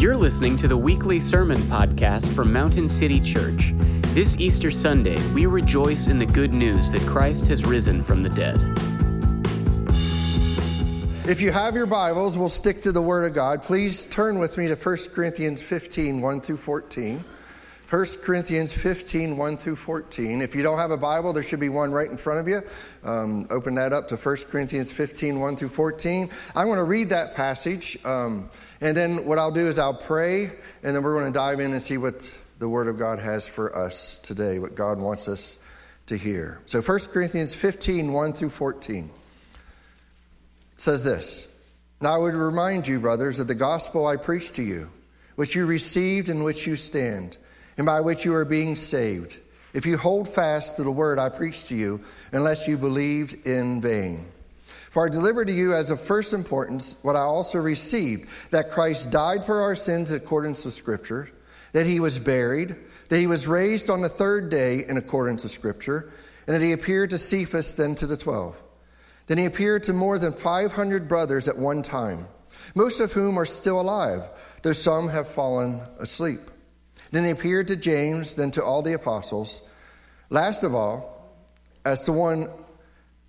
You're listening to the weekly sermon podcast from Mountain City Church. This Easter Sunday, we rejoice in the good news that Christ has risen from the dead. If you have your Bibles, we'll stick to the Word of God. Please turn with me to 1 Corinthians 15, 1 through 14. 1 Corinthians 15, 1 through 14. If you don't have a Bible, there should be one right in front of you. Um, open that up to 1 Corinthians 15, 1 through 14. I'm going to read that passage. Um, and then what I'll do is I'll pray, and then we're going to dive in and see what the Word of God has for us today, what God wants us to hear. So 1 Corinthians 15, 1 through 14 says this Now I would remind you, brothers, of the gospel I preached to you, which you received and which you stand, and by which you are being saved, if you hold fast to the word I preached to you, unless you believed in vain. For I delivered to you as of first importance what I also received that Christ died for our sins in accordance with Scripture, that he was buried, that he was raised on the third day in accordance with Scripture, and that he appeared to Cephas, then to the twelve. Then he appeared to more than 500 brothers at one time, most of whom are still alive, though some have fallen asleep. Then he appeared to James, then to all the apostles. Last of all, as to one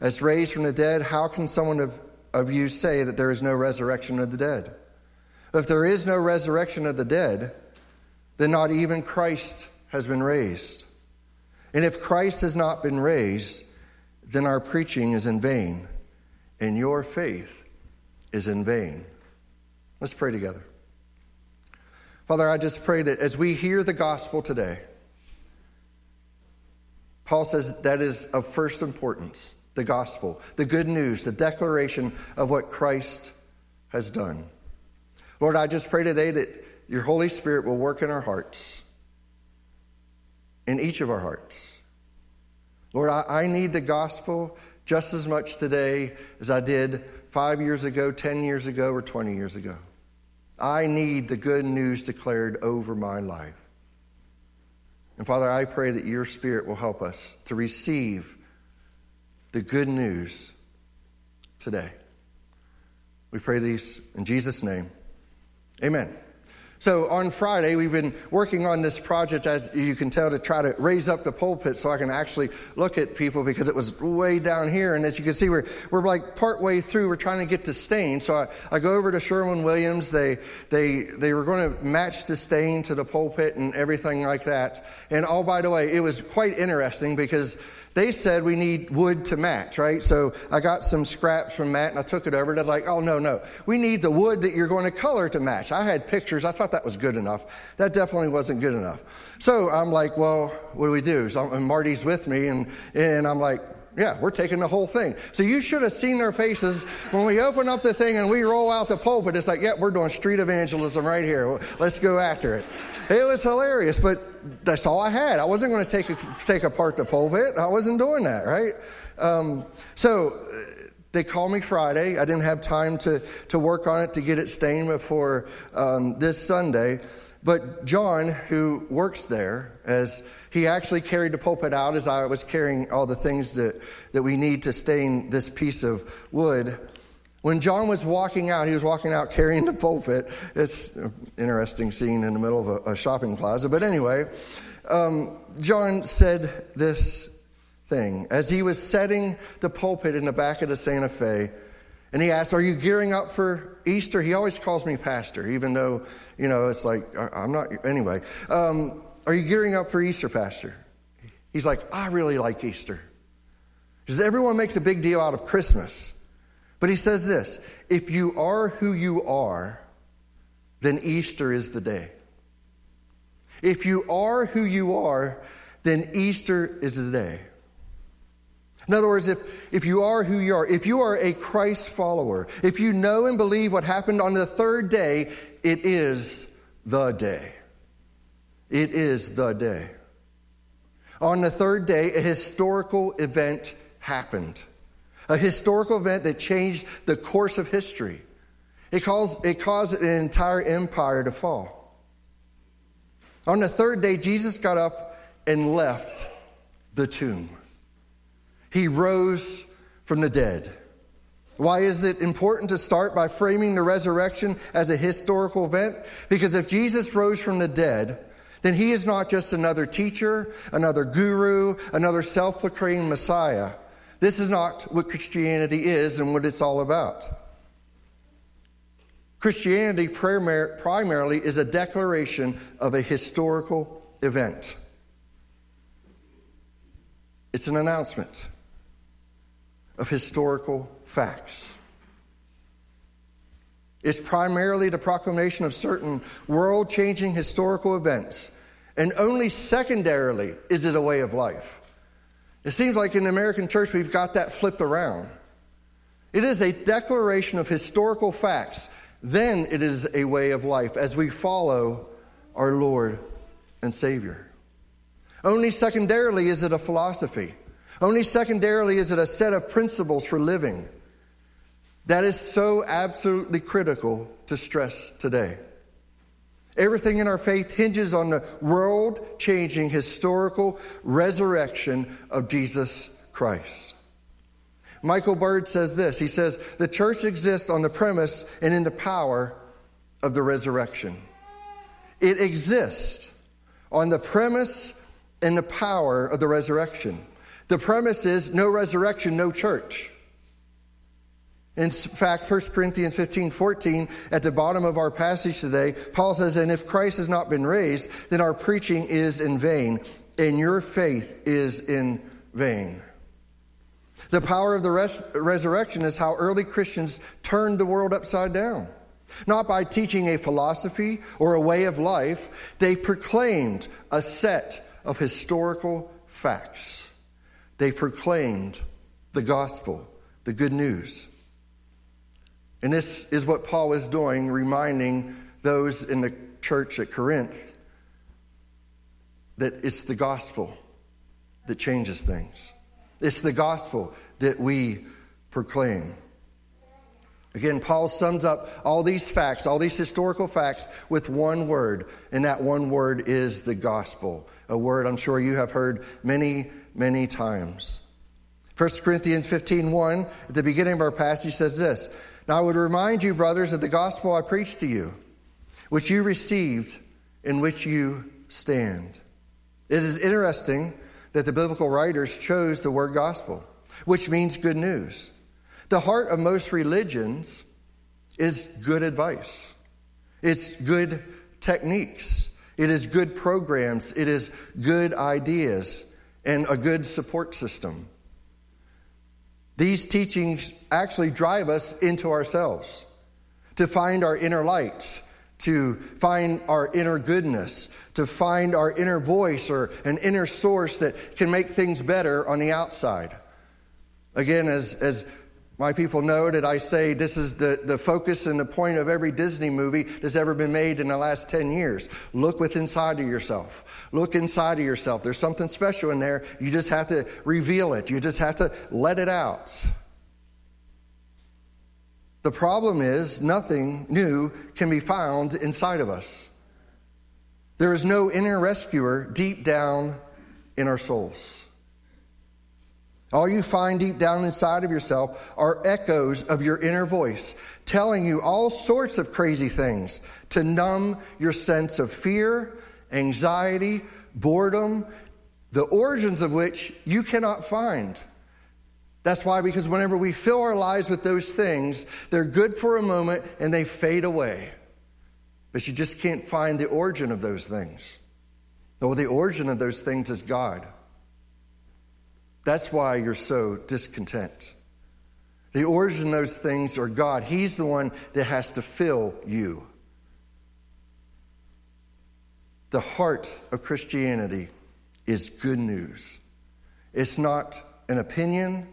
as raised from the dead, how can someone of, of you say that there is no resurrection of the dead? If there is no resurrection of the dead, then not even Christ has been raised. And if Christ has not been raised, then our preaching is in vain, and your faith is in vain. Let's pray together. Father, I just pray that as we hear the gospel today, Paul says that is of first importance the gospel, the good news, the declaration of what Christ has done. Lord, I just pray today that your Holy Spirit will work in our hearts, in each of our hearts. Lord, I, I need the gospel just as much today as I did five years ago, 10 years ago, or 20 years ago. I need the good news declared over my life. And Father, I pray that your Spirit will help us to receive the good news today. We pray these in Jesus' name. Amen. So on Friday, we've been working on this project, as you can tell, to try to raise up the pulpit so I can actually look at people because it was way down here. And as you can see, we're, we're like part way through. We're trying to get to stain. So I, I go over to Sherwin Williams. They, they, they were going to match the stain to the pulpit and everything like that. And oh, by the way, it was quite interesting because they said we need wood to match, right? So I got some scraps from Matt and I took it over. They're like, oh, no, no. We need the wood that you're going to color to match. I had pictures. I thought that was good enough. That definitely wasn't good enough. So I'm like, well, what do we do? So Marty's with me and, and I'm like, yeah, we're taking the whole thing. So you should have seen their faces when we open up the thing and we roll out the pulpit. It's like, yeah, we're doing street evangelism right here. Let's go after it. It was hilarious, but that's all I had. I wasn't going to take, take apart the pulpit. I wasn't doing that, right? Um, so uh, they called me Friday. I didn't have time to, to work on it to get it stained before um, this Sunday. But John, who works there, as he actually carried the pulpit out as I was carrying all the things that, that we need to stain this piece of wood. When John was walking out, he was walking out carrying the pulpit. It's an interesting scene in the middle of a, a shopping plaza. But anyway, um, John said this thing as he was setting the pulpit in the back of the Santa Fe. And he asked, Are you gearing up for Easter? He always calls me pastor, even though, you know, it's like, I'm not, anyway. Um, are you gearing up for Easter, Pastor? He's like, I really like Easter. Because everyone makes a big deal out of Christmas. But he says this if you are who you are, then Easter is the day. If you are who you are, then Easter is the day. In other words, if, if you are who you are, if you are a Christ follower, if you know and believe what happened on the third day, it is the day. It is the day. On the third day, a historical event happened. A historical event that changed the course of history. It caused, it caused an entire empire to fall. On the third day, Jesus got up and left the tomb. He rose from the dead. Why is it important to start by framing the resurrection as a historical event? Because if Jesus rose from the dead, then he is not just another teacher, another guru, another self proclaimed Messiah. This is not what Christianity is and what it's all about. Christianity primarily is a declaration of a historical event. It's an announcement of historical facts. It's primarily the proclamation of certain world changing historical events, and only secondarily is it a way of life. It seems like in the American church we've got that flipped around. It is a declaration of historical facts, then it is a way of life as we follow our Lord and Savior. Only secondarily is it a philosophy. Only secondarily is it a set of principles for living. That is so absolutely critical to stress today. Everything in our faith hinges on the world changing historical resurrection of Jesus Christ. Michael Bird says this He says, The church exists on the premise and in the power of the resurrection. It exists on the premise and the power of the resurrection. The premise is no resurrection, no church. In fact, 1 Corinthians 15 14, at the bottom of our passage today, Paul says, And if Christ has not been raised, then our preaching is in vain, and your faith is in vain. The power of the res- resurrection is how early Christians turned the world upside down. Not by teaching a philosophy or a way of life, they proclaimed a set of historical facts. They proclaimed the gospel, the good news. And this is what Paul is doing, reminding those in the church at Corinth that it's the gospel that changes things. It's the gospel that we proclaim. Again, Paul sums up all these facts, all these historical facts, with one word, and that one word is the gospel, a word I'm sure you have heard many, many times. 1 Corinthians 15 1, at the beginning of our passage, says this Now I would remind you, brothers, of the gospel I preached to you, which you received, in which you stand. It is interesting that the biblical writers chose the word gospel which means good news. The heart of most religions is good advice, it's good techniques, it is good programs, it is good ideas, and a good support system. These teachings actually drive us into ourselves to find our inner light, to find our inner goodness, to find our inner voice or an inner source that can make things better on the outside. Again, as, as my people know that I say this is the, the focus and the point of every Disney movie that's ever been made in the last 10 years. Look within inside of yourself. Look inside of yourself. There's something special in there. You just have to reveal it. You just have to let it out. The problem is nothing new can be found inside of us. There is no inner rescuer deep down in our souls. All you find deep down inside of yourself are echoes of your inner voice, telling you all sorts of crazy things to numb your sense of fear, anxiety, boredom, the origins of which you cannot find. That's why, because whenever we fill our lives with those things, they're good for a moment and they fade away. But you just can't find the origin of those things. Though the origin of those things is God. That's why you're so discontent. The origin of those things are God. He's the one that has to fill you. The heart of Christianity is good news. It's not an opinion,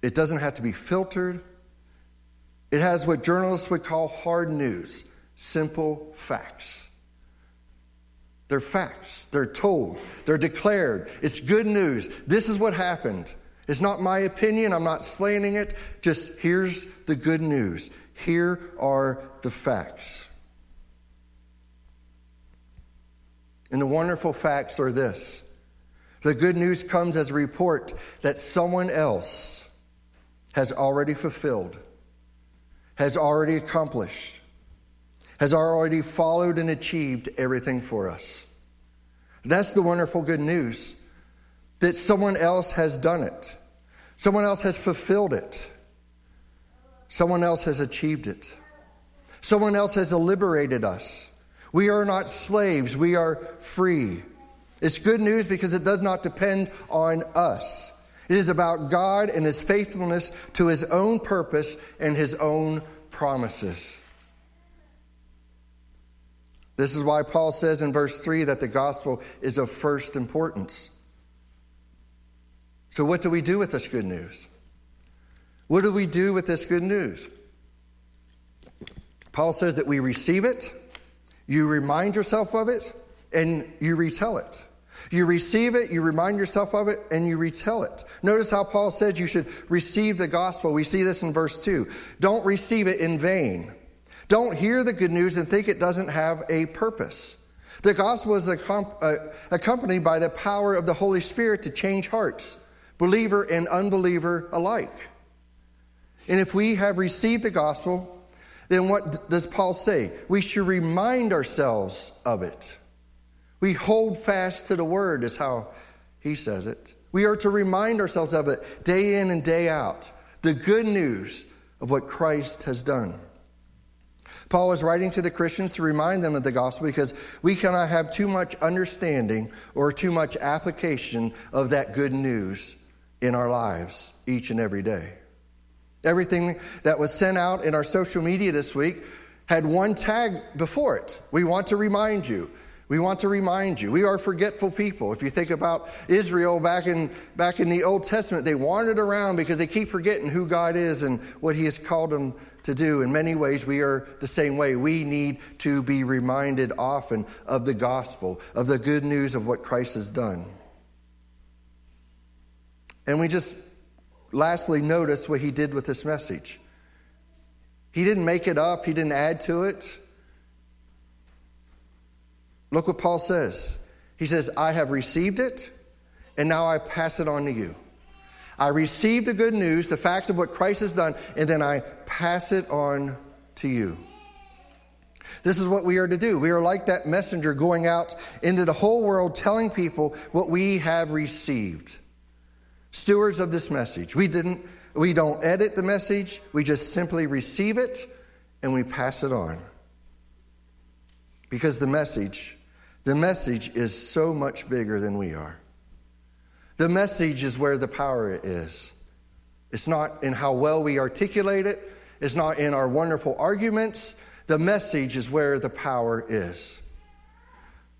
it doesn't have to be filtered. It has what journalists would call hard news simple facts. They're facts. They're told. They're declared. It's good news. This is what happened. It's not my opinion. I'm not slanting it. Just here's the good news. Here are the facts. And the wonderful facts are this the good news comes as a report that someone else has already fulfilled, has already accomplished, has already followed and achieved everything for us. That's the wonderful good news that someone else has done it, someone else has fulfilled it, someone else has achieved it, someone else has liberated us. We are not slaves, we are free. It's good news because it does not depend on us. It is about God and His faithfulness to His own purpose and His own promises. This is why Paul says in verse 3 that the gospel is of first importance. So, what do we do with this good news? What do we do with this good news? Paul says that we receive it, you remind yourself of it, and you retell it. You receive it, you remind yourself of it, and you retell it. Notice how Paul says you should receive the gospel. We see this in verse 2. Don't receive it in vain. Don't hear the good news and think it doesn't have a purpose. The gospel is uh, accompanied by the power of the Holy Spirit to change hearts, believer and unbeliever alike. And if we have received the gospel, then what does Paul say? We should remind ourselves of it. We hold fast to the word, is how he says it. We are to remind ourselves of it day in and day out. The good news of what Christ has done. Paul is writing to the Christians to remind them of the gospel because we cannot have too much understanding or too much application of that good news in our lives each and every day. Everything that was sent out in our social media this week had one tag before it. We want to remind you. We want to remind you, we are forgetful people. If you think about Israel back in, back in the Old Testament, they wandered around because they keep forgetting who God is and what He has called them to do. In many ways, we are the same way. We need to be reminded often of the gospel, of the good news of what Christ has done. And we just lastly notice what He did with this message. He didn't make it up, He didn't add to it. Look what Paul says. He says, I have received it, and now I pass it on to you. I received the good news, the facts of what Christ has done, and then I pass it on to you. This is what we are to do. We are like that messenger going out into the whole world telling people what we have received. Stewards of this message. We didn't we don't edit the message, we just simply receive it and we pass it on. Because the message the message is so much bigger than we are. The message is where the power is. It's not in how well we articulate it, it's not in our wonderful arguments. The message is where the power is.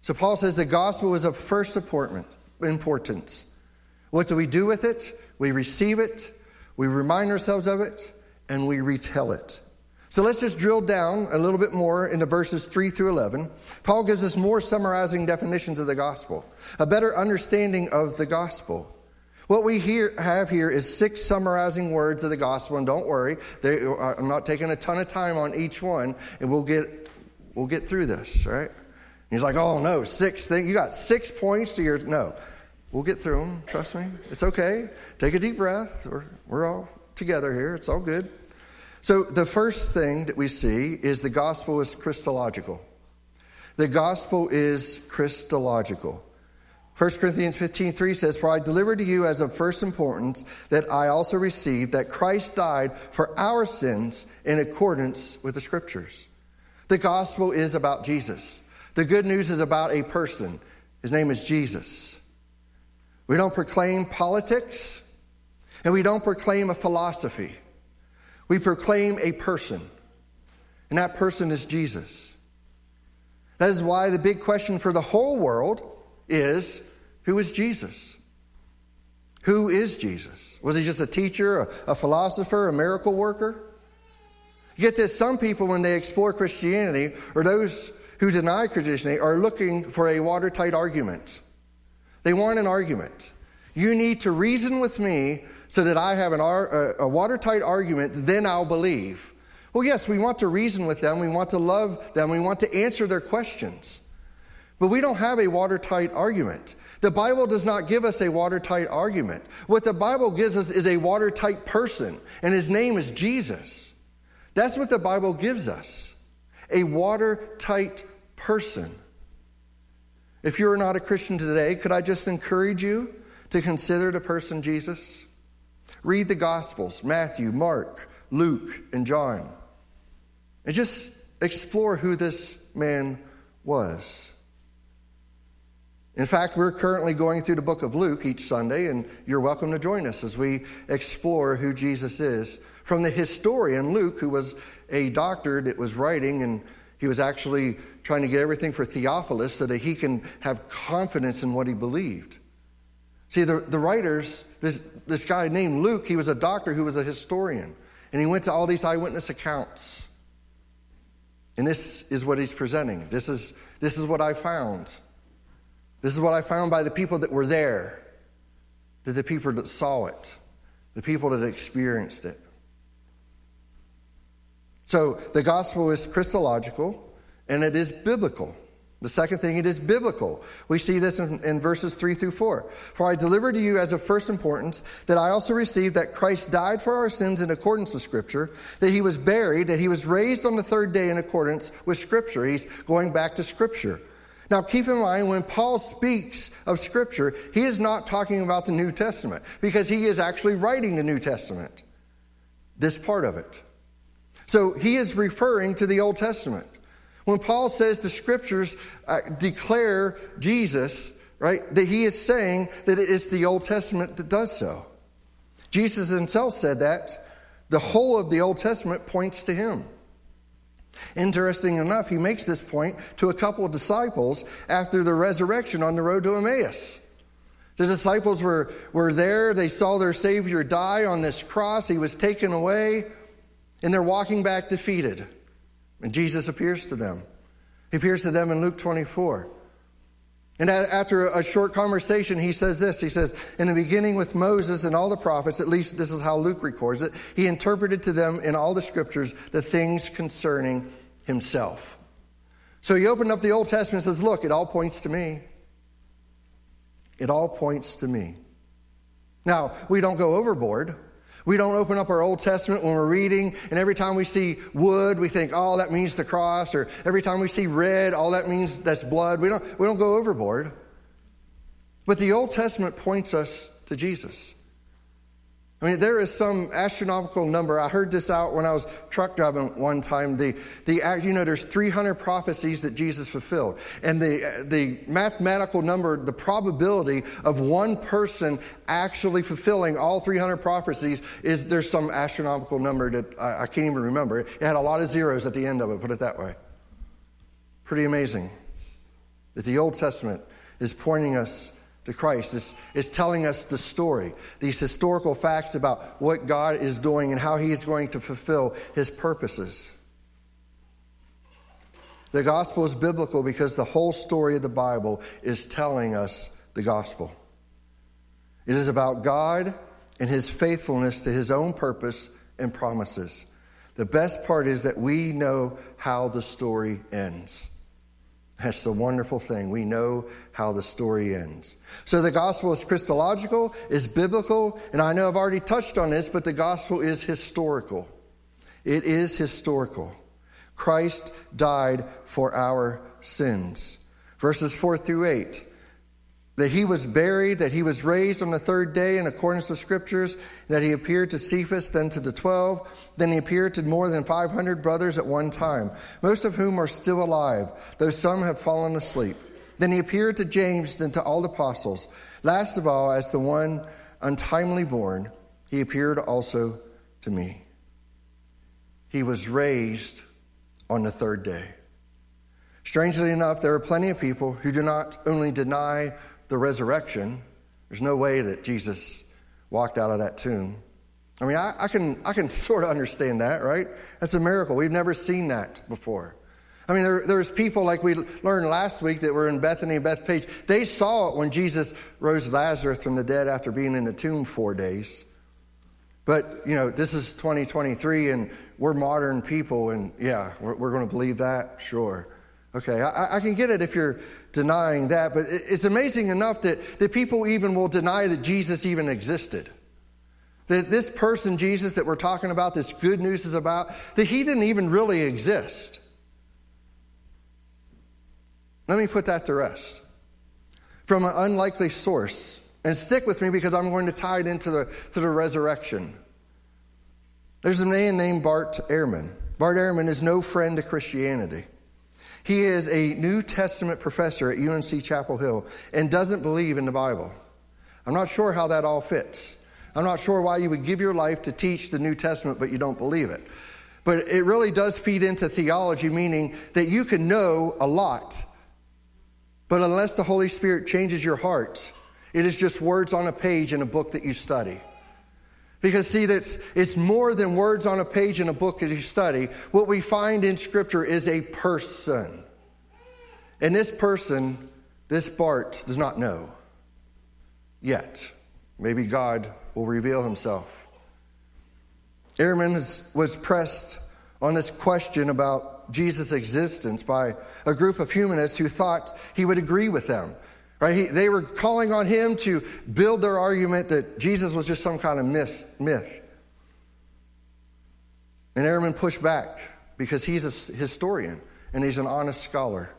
So Paul says the gospel is of first importance. What do we do with it? We receive it, we remind ourselves of it, and we retell it. So let's just drill down a little bit more into verses 3 through 11. Paul gives us more summarizing definitions of the gospel, a better understanding of the gospel. What we have here is six summarizing words of the gospel, and don't worry, they, uh, I'm not taking a ton of time on each one, and we'll get, we'll get through this, right? And he's like, oh no, six things. You got six points to your. No, we'll get through them. Trust me. It's okay. Take a deep breath. We're, we're all together here. It's all good. So, the first thing that we see is the gospel is Christological. The gospel is Christological. 1 Corinthians 15:3 says, "For I delivered to you as of first importance that I also received that Christ died for our sins in accordance with the scriptures." The gospel is about Jesus. The good news is about a person. His name is Jesus. We don't proclaim politics, and we don't proclaim a philosophy. We proclaim a person, and that person is Jesus. That is why the big question for the whole world is who is Jesus? Who is Jesus? Was he just a teacher, a, a philosopher, a miracle worker? Get this, some people, when they explore Christianity, or those who deny Christianity, are looking for a watertight argument. They want an argument. You need to reason with me so that I have an, a watertight argument, then I'll believe. Well, yes, we want to reason with them, we want to love them, we want to answer their questions. But we don't have a watertight argument. The Bible does not give us a watertight argument. What the Bible gives us is a watertight person, and his name is Jesus. That's what the Bible gives us a watertight person. If you're not a Christian today, could I just encourage you to consider the person Jesus? Read the Gospels Matthew, Mark, Luke, and John. And just explore who this man was. In fact, we're currently going through the book of Luke each Sunday, and you're welcome to join us as we explore who Jesus is. From the historian Luke, who was a doctor that was writing, and he was actually trying to get everything for Theophilus so that he can have confidence in what he believed. See, the, the writers, this, this guy named Luke, he was a doctor who was a historian, and he went to all these eyewitness accounts. And this is what he's presenting. This is, this is what I found. This is what I found by the people that were there, that the people that saw it, the people that experienced it. So the gospel is Christological and it is biblical. The second thing, it is biblical. We see this in, in, verses 3 through 4. For I delivered to you as of first importance that I also received that Christ died for our sins in accordance with Scripture, that he was buried, that he was raised on the third day in accordance with Scripture. He's going back to Scripture. Now, keep in mind, when Paul speaks of Scripture, he is not talking about the New Testament because he is actually writing the New Testament, this part of it. So he is referring to the Old Testament. When Paul says the Scriptures uh, declare Jesus, right, that he is saying that it is the Old Testament that does so. Jesus himself said that. The whole of the Old Testament points to him. Interesting enough, he makes this point to a couple of disciples after the resurrection on the road to Emmaus. The disciples were, were there, they saw their Savior die on this cross, he was taken away, and they're walking back defeated. And Jesus appears to them. He appears to them in Luke 24. And after a short conversation, he says this He says, In the beginning with Moses and all the prophets, at least this is how Luke records it, he interpreted to them in all the scriptures the things concerning himself. So he opened up the Old Testament and says, Look, it all points to me. It all points to me. Now, we don't go overboard. We don't open up our Old Testament when we're reading, and every time we see wood, we think, oh, that means the cross, or every time we see red, all that means that's blood. We don't, we don't go overboard. But the Old Testament points us to Jesus. I mean, there is some astronomical number. I heard this out when I was truck driving one time. The, the, you know, there's 300 prophecies that Jesus fulfilled. And the, the mathematical number, the probability of one person actually fulfilling all 300 prophecies is there's some astronomical number that I, I can't even remember. It had a lot of zeros at the end of it, put it that way. Pretty amazing that the Old Testament is pointing us to Christ. It's, it's telling us the story, these historical facts about what God is doing and how He is going to fulfill His purposes. The gospel is biblical because the whole story of the Bible is telling us the gospel. It is about God and His faithfulness to His own purpose and promises. The best part is that we know how the story ends. That's the wonderful thing. We know how the story ends. So the gospel is Christological, is biblical, and I know I've already touched on this, but the gospel is historical. It is historical. Christ died for our sins. Verses 4 through 8 that he was buried, that he was raised on the third day in accordance with scriptures, that he appeared to Cephas, then to the twelve, then he appeared to more than 500 brothers at one time, most of whom are still alive, though some have fallen asleep. Then he appeared to James, then to all the apostles. Last of all, as the one untimely born, he appeared also to me. He was raised on the third day. Strangely enough, there are plenty of people who do not only deny the resurrection. There's no way that Jesus walked out of that tomb. I mean, I, I, can, I can sort of understand that, right? That's a miracle. We've never seen that before. I mean, there, there's people like we learned last week that were in Bethany and Bethpage. They saw it when Jesus rose Lazarus from the dead after being in the tomb four days. But, you know, this is 2023 and we're modern people, and yeah, we're, we're going to believe that? Sure. Okay, I, I, can get it if you're denying that, but it's amazing enough that, that people even will deny that Jesus even existed. That this person, Jesus, that we're talking about, this good news is about, that he didn't even really exist. Let me put that to rest. From an unlikely source, and stick with me because I'm going to tie it into the, to the resurrection. There's a man named Bart Ehrman. Bart Ehrman is no friend to Christianity. He is a New Testament professor at UNC Chapel Hill and doesn't believe in the Bible. I'm not sure how that all fits. I'm not sure why you would give your life to teach the New Testament, but you don't believe it. But it really does feed into theology, meaning that you can know a lot, but unless the Holy Spirit changes your heart, it is just words on a page in a book that you study. Because, see, that's, it's more than words on a page in a book that you study. What we find in Scripture is a person. And this person, this Bart, does not know yet. Maybe God will reveal himself. Ehrman was pressed on this question about Jesus' existence by a group of humanists who thought he would agree with them. Right? He, they were calling on him to build their argument that Jesus was just some kind of myth. myth. And Ehrman pushed back because he's a historian and he's an honest scholar.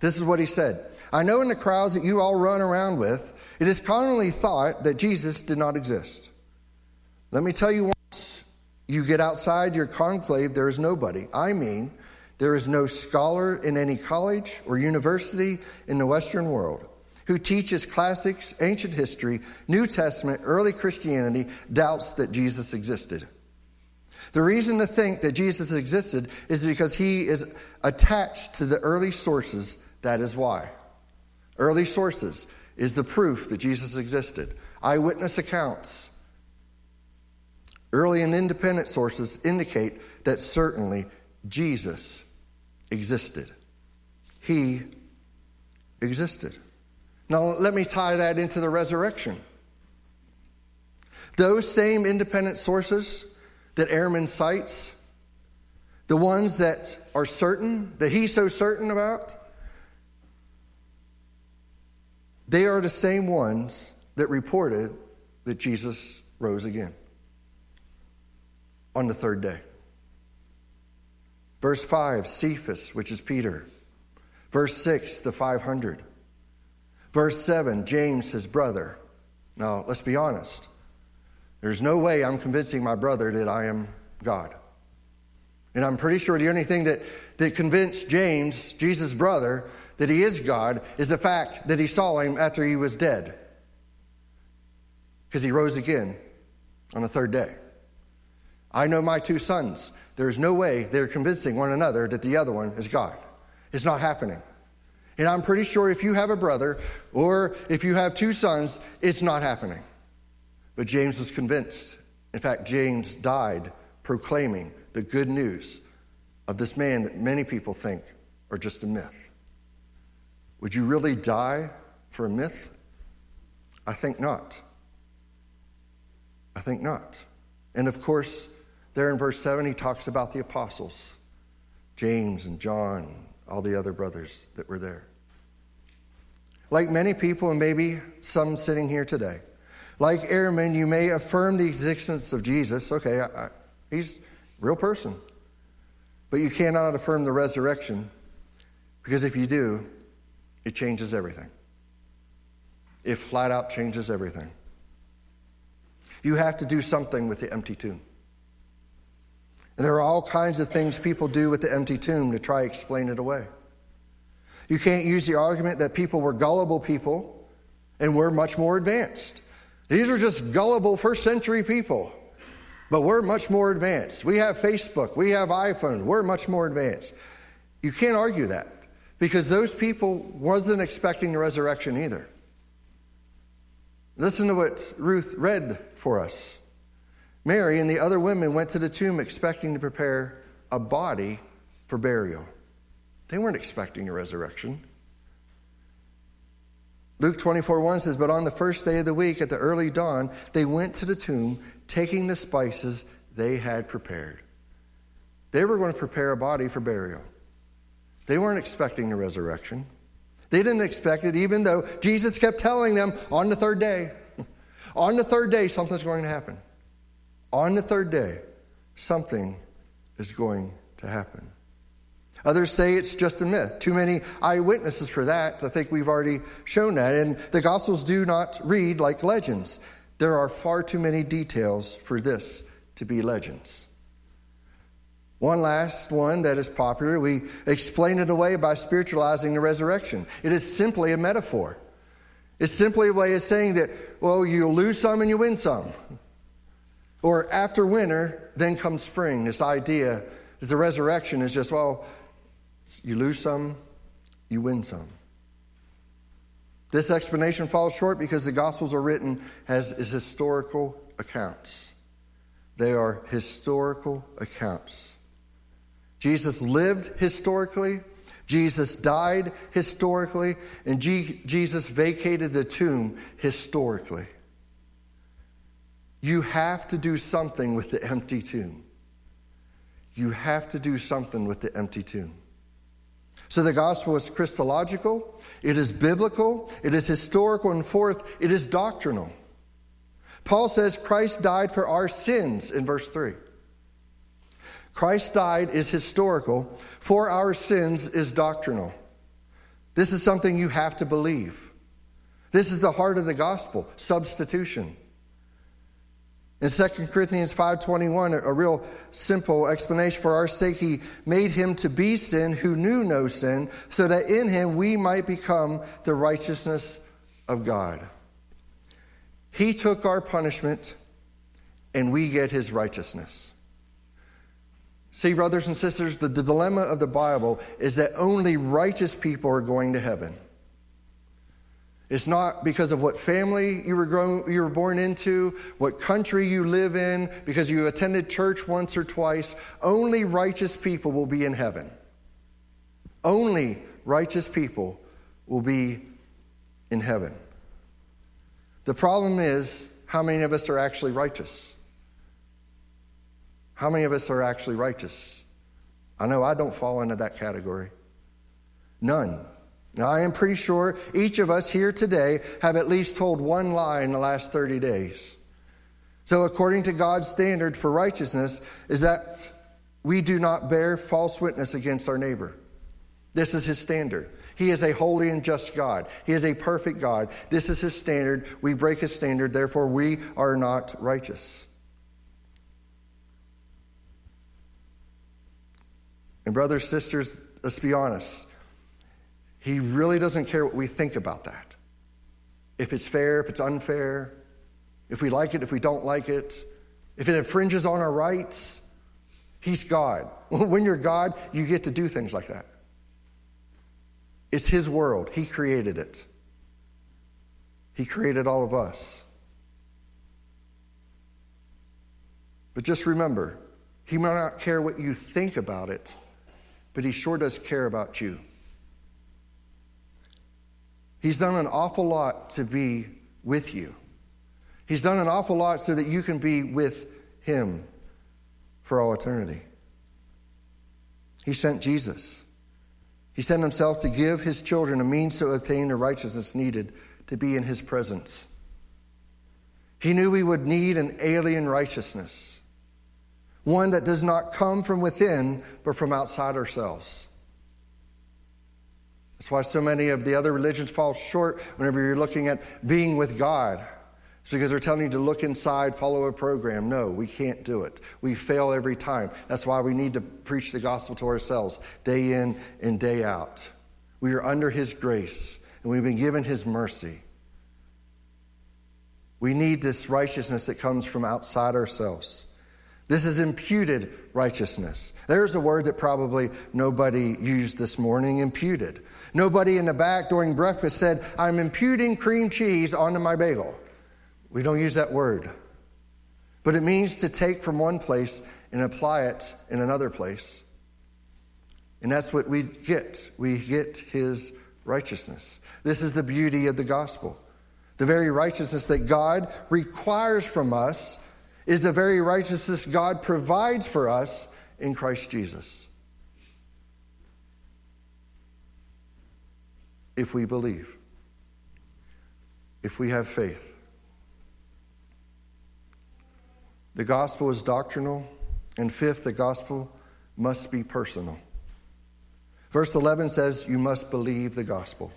This is what he said I know in the crowds that you all run around with, it is commonly thought that Jesus did not exist. Let me tell you once you get outside your conclave, there is nobody. I mean, there is no scholar in any college or university in the Western world who teaches classics, ancient history, New Testament, early Christianity, doubts that Jesus existed. The reason to think that Jesus existed is because he is attached to the early sources. That is why. Early sources is the proof that Jesus existed. Eyewitness accounts, early and independent sources indicate that certainly Jesus existed. He existed. Now, let me tie that into the resurrection. Those same independent sources that Ehrman cites, the ones that are certain, that he's so certain about, they are the same ones that reported that Jesus rose again on the third day. Verse 5, Cephas, which is Peter. Verse 6, the 500. Verse 7, James, his brother. Now, let's be honest. There's no way I'm convincing my brother that I am God. And I'm pretty sure the only thing that, that convinced James, Jesus' brother, that he is God is the fact that he saw him after he was dead. Because he rose again on the third day. I know my two sons. There's no way they're convincing one another that the other one is God. It's not happening. And I'm pretty sure if you have a brother or if you have two sons, it's not happening. But James was convinced. In fact, James died proclaiming the good news of this man that many people think are just a myth. Would you really die for a myth? I think not. I think not. And of course, there in verse 7, he talks about the apostles James and John, all the other brothers that were there. Like many people, and maybe some sitting here today, like Ehrman, you may affirm the existence of Jesus. Okay, I, I, he's a real person. But you cannot affirm the resurrection because if you do, it changes everything. It flat out changes everything. You have to do something with the empty tomb. And there are all kinds of things people do with the empty tomb to try to explain it away. You can't use the argument that people were gullible people and we're much more advanced. These are just gullible first century people. But we're much more advanced. We have Facebook, we have iPhone, we're much more advanced. You can't argue that because those people wasn't expecting the resurrection either. Listen to what Ruth read for us. Mary and the other women went to the tomb expecting to prepare a body for burial. They weren't expecting a resurrection. Luke 24 1 says, But on the first day of the week, at the early dawn, they went to the tomb, taking the spices they had prepared. They were going to prepare a body for burial. They weren't expecting the resurrection. They didn't expect it, even though Jesus kept telling them on the third day, on the third day, something's going to happen. On the third day, something is going to happen. Others say it's just a myth. Too many eyewitnesses for that. I think we've already shown that. And the Gospels do not read like legends. There are far too many details for this to be legends. One last one that is popular, we explain it away by spiritualizing the resurrection. It is simply a metaphor. It's simply a way of saying that, well, you lose some and you win some. Or after winter, then comes spring. This idea that the resurrection is just, well, you lose some, you win some. This explanation falls short because the Gospels are written as, as historical accounts. They are historical accounts. Jesus lived historically, Jesus died historically, and G- Jesus vacated the tomb historically. You have to do something with the empty tomb. You have to do something with the empty tomb. So the gospel is Christological, it is biblical, it is historical, and fourth, it is doctrinal. Paul says Christ died for our sins in verse 3. Christ died is historical, for our sins is doctrinal. This is something you have to believe. This is the heart of the gospel, substitution. In 2 Corinthians 5:21, a real simple explanation for our sake he made him to be sin who knew no sin, so that in him we might become the righteousness of God. He took our punishment and we get his righteousness. See, brothers and sisters, the, the dilemma of the Bible is that only righteous people are going to heaven. It's not because of what family you were, grown, you were born into, what country you live in, because you attended church once or twice. Only righteous people will be in heaven. Only righteous people will be in heaven. The problem is how many of us are actually righteous? How many of us are actually righteous? I know I don't fall into that category. None. Now, I am pretty sure each of us here today have at least told one lie in the last 30 days. So, according to God's standard for righteousness, is that we do not bear false witness against our neighbor. This is his standard. He is a holy and just God. He is a perfect God. This is his standard. We break his standard, therefore, we are not righteous. And, brothers, sisters, let's be honest. He really doesn't care what we think about that. If it's fair, if it's unfair, if we like it, if we don't like it, if it infringes on our rights, He's God. When you're God, you get to do things like that. It's His world, He created it. He created all of us. But just remember, He might not care what you think about it, but He sure does care about you. He's done an awful lot to be with you. He's done an awful lot so that you can be with Him for all eternity. He sent Jesus. He sent Himself to give His children a means to obtain the righteousness needed to be in His presence. He knew we would need an alien righteousness, one that does not come from within, but from outside ourselves. That's why so many of the other religions fall short whenever you're looking at being with God. It's because they're telling you to look inside, follow a program. No, we can't do it. We fail every time. That's why we need to preach the gospel to ourselves day in and day out. We are under His grace and we've been given His mercy. We need this righteousness that comes from outside ourselves. This is imputed righteousness. There's a word that probably nobody used this morning imputed. Nobody in the back during breakfast said, I'm imputing cream cheese onto my bagel. We don't use that word. but it means to take from one place and apply it in another place. And that's what we get. We get his righteousness. This is the beauty of the gospel. The very righteousness that God requires from us is the very righteousness God provides for us in Christ Jesus. If we believe, if we have faith. The gospel is doctrinal. And fifth, the gospel must be personal. Verse 11 says, You must believe the gospel.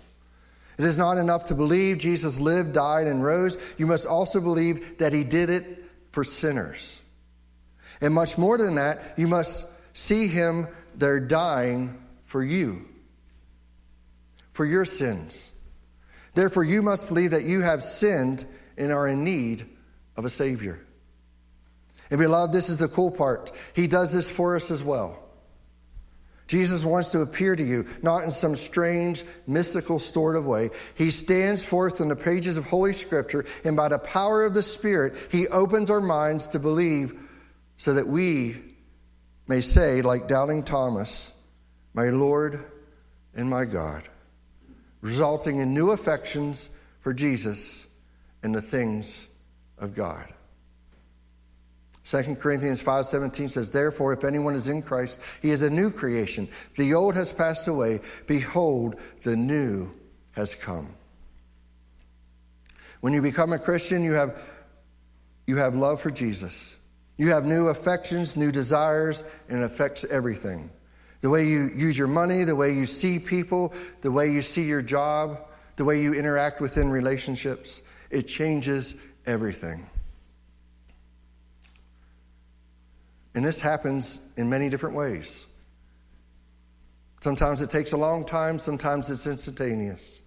It is not enough to believe Jesus lived, died, and rose. You must also believe that he did it for sinners. And much more than that, you must see him there dying for you, for your sins. Therefore, you must believe that you have sinned and are in need of a Savior. And beloved, this is the cool part. He does this for us as well. Jesus wants to appear to you, not in some strange, mystical sort of way. He stands forth in the pages of Holy Scripture, and by the power of the Spirit, He opens our minds to believe so that we may say, like doubting Thomas, My Lord and my God, resulting in new affections for Jesus and the things of God. 2 Corinthians 5:17 says, "Therefore if anyone is in Christ, he is a new creation. The old has passed away; behold, the new has come." When you become a Christian, you have you have love for Jesus. You have new affections, new desires, and it affects everything. The way you use your money, the way you see people, the way you see your job, the way you interact within relationships, it changes everything. And this happens in many different ways. Sometimes it takes a long time, sometimes it's instantaneous.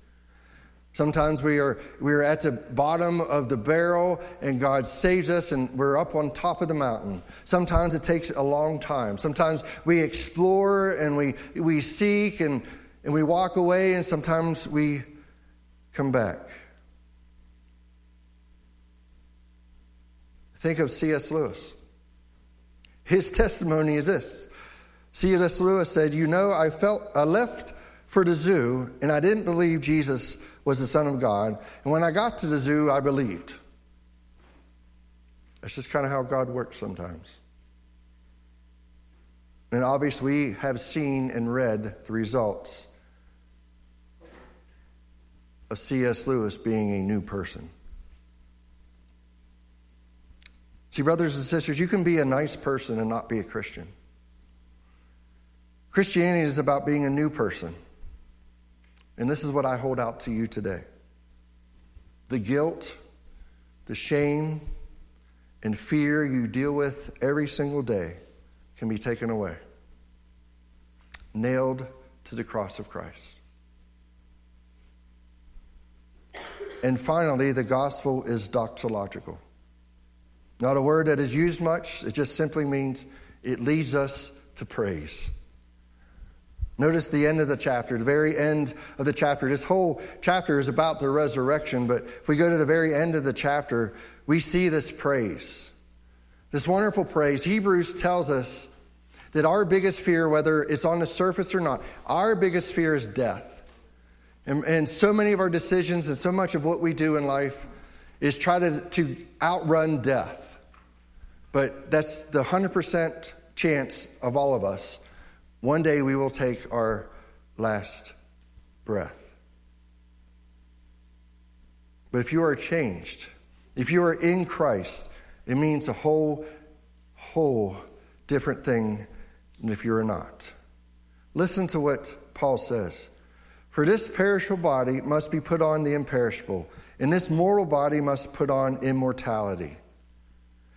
Sometimes we are, we are at the bottom of the barrel and God saves us and we're up on top of the mountain. Sometimes it takes a long time. Sometimes we explore and we, we seek and, and we walk away and sometimes we come back. Think of C.S. Lewis. His testimony is this. C.S. Lewis said, You know, I felt I left for the zoo and I didn't believe Jesus was the Son of God. And when I got to the zoo, I believed. That's just kind of how God works sometimes. And obviously, we have seen and read the results of C.S. Lewis being a new person. See, brothers and sisters, you can be a nice person and not be a Christian. Christianity is about being a new person. And this is what I hold out to you today the guilt, the shame, and fear you deal with every single day can be taken away, nailed to the cross of Christ. And finally, the gospel is doxological. Not a word that is used much, it just simply means it leads us to praise. Notice the end of the chapter, the very end of the chapter. This whole chapter is about the resurrection, but if we go to the very end of the chapter, we see this praise. This wonderful praise. Hebrews tells us that our biggest fear, whether it's on the surface or not, our biggest fear is death. And, and so many of our decisions and so much of what we do in life is try to, to outrun death. But that's the 100% chance of all of us. One day we will take our last breath. But if you are changed, if you are in Christ, it means a whole, whole different thing than if you're not. Listen to what Paul says. For this perishable body must be put on the imperishable, and this mortal body must put on immortality.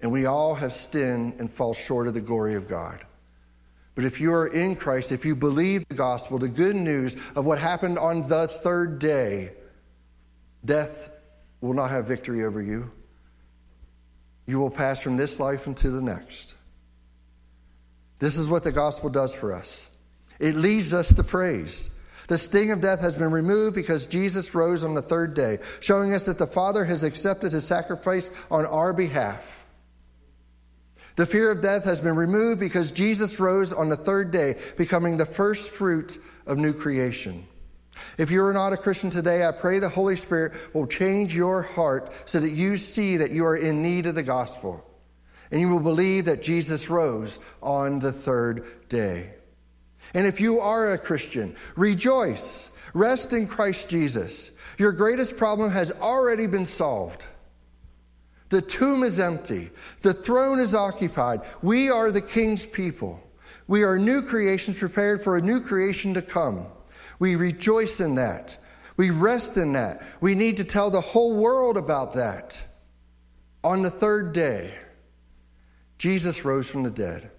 And we all have sinned and fall short of the glory of God. But if you are in Christ, if you believe the gospel, the good news of what happened on the third day, death will not have victory over you. You will pass from this life into the next. This is what the gospel does for us it leads us to praise. The sting of death has been removed because Jesus rose on the third day, showing us that the Father has accepted his sacrifice on our behalf. The fear of death has been removed because Jesus rose on the third day, becoming the first fruit of new creation. If you are not a Christian today, I pray the Holy Spirit will change your heart so that you see that you are in need of the gospel. And you will believe that Jesus rose on the third day. And if you are a Christian, rejoice. Rest in Christ Jesus. Your greatest problem has already been solved. The tomb is empty. The throne is occupied. We are the king's people. We are new creations prepared for a new creation to come. We rejoice in that. We rest in that. We need to tell the whole world about that. On the third day, Jesus rose from the dead.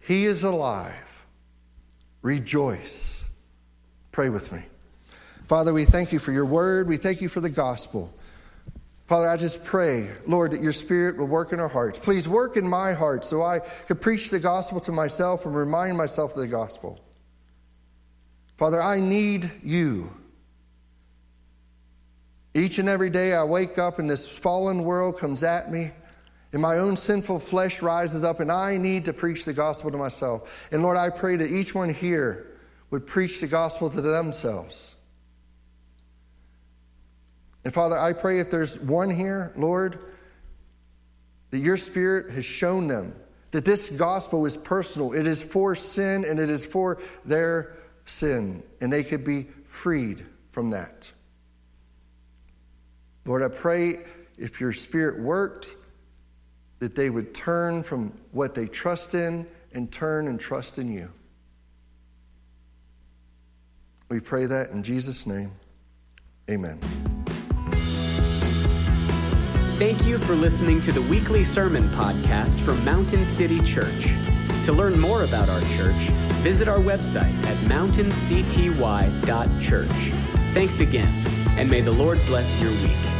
He is alive. Rejoice. Pray with me. Father, we thank you for your word. We thank you for the gospel. Father, I just pray, Lord, that your spirit will work in our hearts. Please work in my heart so I could preach the gospel to myself and remind myself of the gospel. Father, I need you. Each and every day I wake up and this fallen world comes at me, and my own sinful flesh rises up, and I need to preach the gospel to myself. And Lord, I pray that each one here would preach the gospel to themselves. And Father, I pray if there's one here, Lord, that your Spirit has shown them that this gospel is personal. It is for sin and it is for their sin, and they could be freed from that. Lord, I pray if your Spirit worked, that they would turn from what they trust in and turn and trust in you. We pray that in Jesus' name. Amen. Thank you for listening to the weekly sermon podcast from Mountain City Church. To learn more about our church, visit our website at mountaincty.church. Thanks again, and may the Lord bless your week.